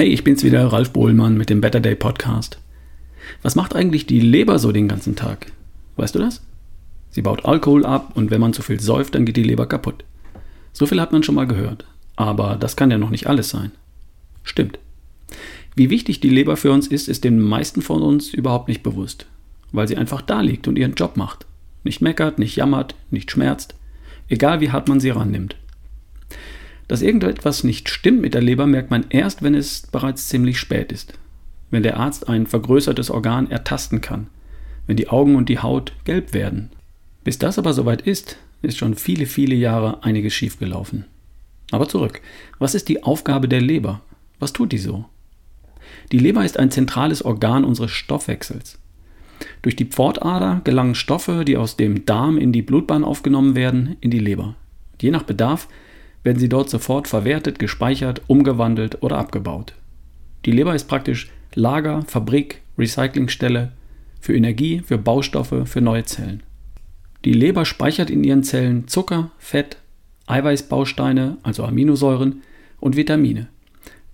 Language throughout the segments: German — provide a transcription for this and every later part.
Hey, ich bin's wieder, Ralf Bohlmann mit dem Better Day Podcast. Was macht eigentlich die Leber so den ganzen Tag? Weißt du das? Sie baut Alkohol ab und wenn man zu viel säuft, dann geht die Leber kaputt. So viel hat man schon mal gehört. Aber das kann ja noch nicht alles sein. Stimmt. Wie wichtig die Leber für uns ist, ist den meisten von uns überhaupt nicht bewusst, weil sie einfach da liegt und ihren Job macht. Nicht meckert, nicht jammert, nicht schmerzt, egal wie hart man sie rannimmt. Dass irgendetwas nicht stimmt mit der Leber, merkt man erst, wenn es bereits ziemlich spät ist. Wenn der Arzt ein vergrößertes Organ ertasten kann. Wenn die Augen und die Haut gelb werden. Bis das aber soweit ist, ist schon viele, viele Jahre einiges schiefgelaufen. Aber zurück. Was ist die Aufgabe der Leber? Was tut die so? Die Leber ist ein zentrales Organ unseres Stoffwechsels. Durch die Pfortader gelangen Stoffe, die aus dem Darm in die Blutbahn aufgenommen werden, in die Leber. Je nach Bedarf werden sie dort sofort verwertet, gespeichert, umgewandelt oder abgebaut. Die Leber ist praktisch Lager, Fabrik, Recyclingstelle für Energie, für Baustoffe, für neue Zellen. Die Leber speichert in ihren Zellen Zucker, Fett, Eiweißbausteine, also Aminosäuren und Vitamine,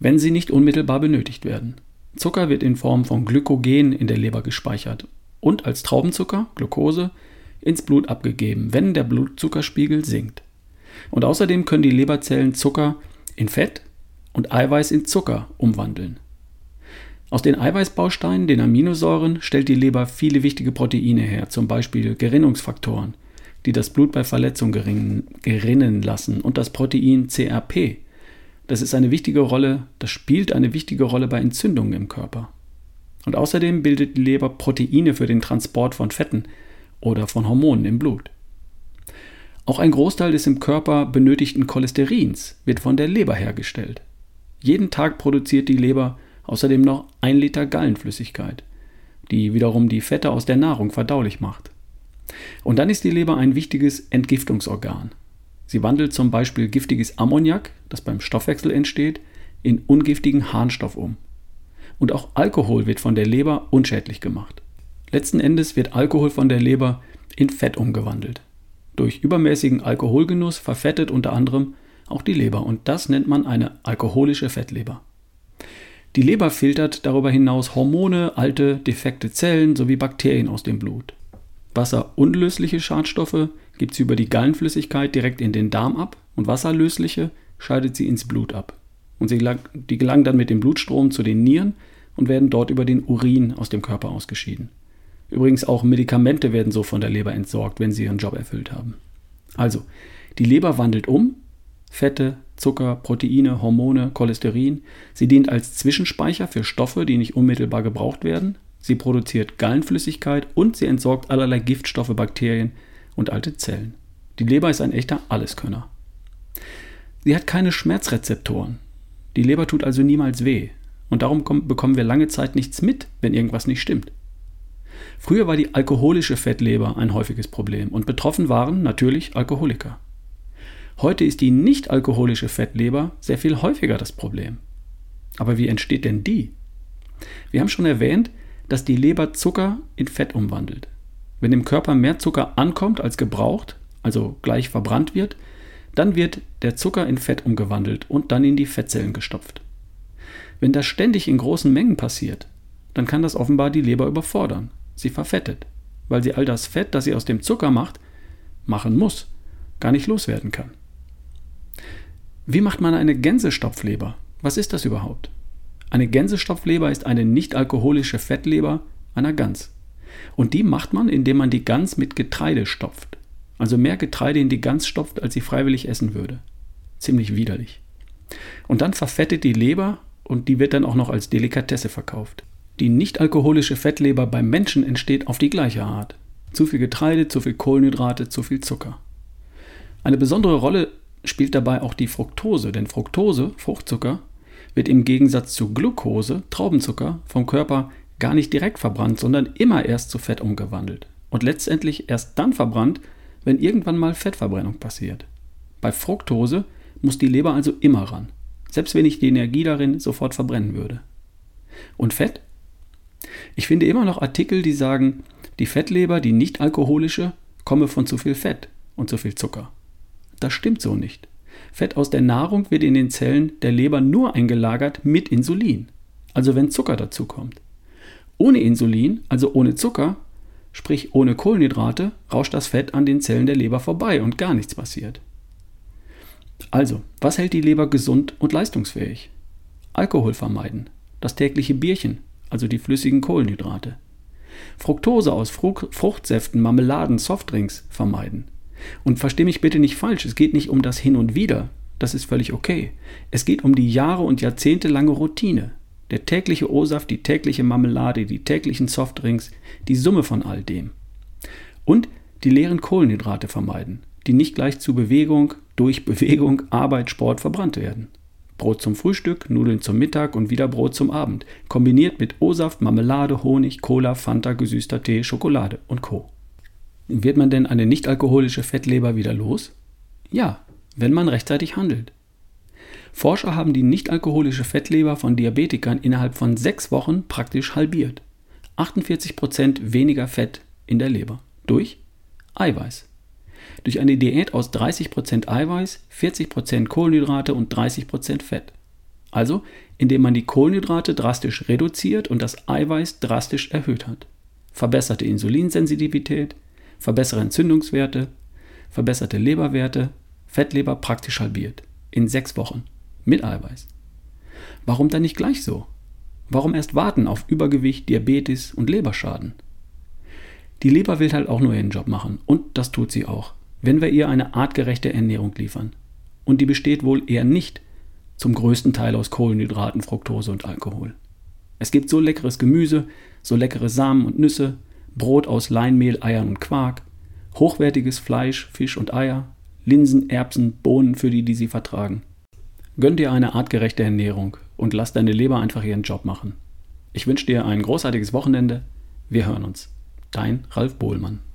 wenn sie nicht unmittelbar benötigt werden. Zucker wird in Form von Glykogen in der Leber gespeichert und als Traubenzucker, Glucose, ins Blut abgegeben, wenn der Blutzuckerspiegel sinkt. Und außerdem können die Leberzellen Zucker in Fett und Eiweiß in Zucker umwandeln. Aus den Eiweißbausteinen, den Aminosäuren, stellt die Leber viele wichtige Proteine her, zum Beispiel Gerinnungsfaktoren, die das Blut bei Verletzung gerinnen lassen, und das Protein CRP. Das ist eine wichtige Rolle, das spielt eine wichtige Rolle bei Entzündungen im Körper. Und außerdem bildet die Leber Proteine für den Transport von Fetten oder von Hormonen im Blut. Auch ein Großteil des im Körper benötigten Cholesterins wird von der Leber hergestellt. Jeden Tag produziert die Leber außerdem noch ein Liter Gallenflüssigkeit, die wiederum die Fette aus der Nahrung verdaulich macht. Und dann ist die Leber ein wichtiges Entgiftungsorgan. Sie wandelt zum Beispiel giftiges Ammoniak, das beim Stoffwechsel entsteht, in ungiftigen Harnstoff um. Und auch Alkohol wird von der Leber unschädlich gemacht. Letzten Endes wird Alkohol von der Leber in Fett umgewandelt. Durch übermäßigen Alkoholgenuss verfettet unter anderem auch die Leber und das nennt man eine alkoholische Fettleber. Die Leber filtert darüber hinaus Hormone, alte, defekte Zellen sowie Bakterien aus dem Blut. Wasserunlösliche Schadstoffe gibt sie über die Gallenflüssigkeit direkt in den Darm ab und wasserlösliche scheidet sie ins Blut ab. Und sie gelang, die gelangen dann mit dem Blutstrom zu den Nieren und werden dort über den Urin aus dem Körper ausgeschieden. Übrigens auch Medikamente werden so von der Leber entsorgt, wenn sie ihren Job erfüllt haben. Also, die Leber wandelt um, Fette, Zucker, Proteine, Hormone, Cholesterin. Sie dient als Zwischenspeicher für Stoffe, die nicht unmittelbar gebraucht werden. Sie produziert Gallenflüssigkeit und sie entsorgt allerlei Giftstoffe, Bakterien und alte Zellen. Die Leber ist ein echter Alleskönner. Sie hat keine Schmerzrezeptoren. Die Leber tut also niemals weh. Und darum bekommen wir lange Zeit nichts mit, wenn irgendwas nicht stimmt. Früher war die alkoholische Fettleber ein häufiges Problem und betroffen waren natürlich Alkoholiker. Heute ist die nicht alkoholische Fettleber sehr viel häufiger das Problem. Aber wie entsteht denn die? Wir haben schon erwähnt, dass die Leber Zucker in Fett umwandelt. Wenn im Körper mehr Zucker ankommt als gebraucht, also gleich verbrannt wird, dann wird der Zucker in Fett umgewandelt und dann in die Fettzellen gestopft. Wenn das ständig in großen Mengen passiert, dann kann das offenbar die Leber überfordern sie verfettet, weil sie all das Fett, das sie aus dem Zucker macht, machen muss, gar nicht loswerden kann. Wie macht man eine Gänsestopfleber? Was ist das überhaupt? Eine Gänsestopfleber ist eine nicht-alkoholische Fettleber einer Gans. Und die macht man, indem man die Gans mit Getreide stopft. Also mehr Getreide in die Gans stopft, als sie freiwillig essen würde. Ziemlich widerlich. Und dann verfettet die Leber und die wird dann auch noch als Delikatesse verkauft. Die nicht-alkoholische Fettleber beim Menschen entsteht auf die gleiche Art. Zu viel Getreide, zu viel Kohlenhydrate, zu viel Zucker. Eine besondere Rolle spielt dabei auch die Fructose, denn Fructose, Fruchtzucker, wird im Gegensatz zu Glucose, Traubenzucker, vom Körper gar nicht direkt verbrannt, sondern immer erst zu Fett umgewandelt. Und letztendlich erst dann verbrannt, wenn irgendwann mal Fettverbrennung passiert. Bei Fructose muss die Leber also immer ran, selbst wenn ich die Energie darin sofort verbrennen würde. Und Fett ich finde immer noch Artikel, die sagen, die Fettleber, die nicht alkoholische, komme von zu viel Fett und zu viel Zucker. Das stimmt so nicht. Fett aus der Nahrung wird in den Zellen der Leber nur eingelagert mit Insulin, also wenn Zucker dazukommt. Ohne Insulin, also ohne Zucker, sprich ohne Kohlenhydrate, rauscht das Fett an den Zellen der Leber vorbei und gar nichts passiert. Also, was hält die Leber gesund und leistungsfähig? Alkohol vermeiden, das tägliche Bierchen, also die flüssigen Kohlenhydrate. Fructose aus Fruchtsäften, Marmeladen, Softdrinks vermeiden. Und versteh mich bitte nicht falsch, es geht nicht um das Hin und Wieder, das ist völlig okay. Es geht um die Jahre und jahrzehntelange Routine. Der tägliche O-Saft, die tägliche Marmelade, die täglichen Softdrinks, die Summe von all dem. Und die leeren Kohlenhydrate vermeiden, die nicht gleich zu Bewegung, durch Bewegung, Arbeit, Sport verbrannt werden. Brot zum Frühstück, Nudeln zum Mittag und wieder Brot zum Abend, kombiniert mit O-Saft, Marmelade, Honig, Cola, Fanta, gesüßter Tee, Schokolade und Co. Wird man denn eine nichtalkoholische Fettleber wieder los? Ja, wenn man rechtzeitig handelt. Forscher haben die nichtalkoholische Fettleber von Diabetikern innerhalb von sechs Wochen praktisch halbiert. 48% weniger Fett in der Leber. Durch Eiweiß. Durch eine Diät aus 30% Eiweiß, 40% Kohlenhydrate und 30% Fett. Also, indem man die Kohlenhydrate drastisch reduziert und das Eiweiß drastisch erhöht hat. Verbesserte Insulinsensitivität, verbessere Entzündungswerte, verbesserte Leberwerte, Fettleber praktisch halbiert. In sechs Wochen. Mit Eiweiß. Warum dann nicht gleich so? Warum erst warten auf Übergewicht, Diabetes und Leberschaden? Die Leber will halt auch nur ihren Job machen und das tut sie auch, wenn wir ihr eine artgerechte Ernährung liefern. Und die besteht wohl eher nicht zum größten Teil aus Kohlenhydraten, Fructose und Alkohol. Es gibt so leckeres Gemüse, so leckere Samen und Nüsse, Brot aus Leinmehl, Eiern und Quark, hochwertiges Fleisch, Fisch und Eier, Linsen, Erbsen, Bohnen für die, die sie vertragen. Gönn dir eine artgerechte Ernährung und lass deine Leber einfach ihren Job machen. Ich wünsche dir ein großartiges Wochenende. Wir hören uns. Dein Ralf Bohlmann.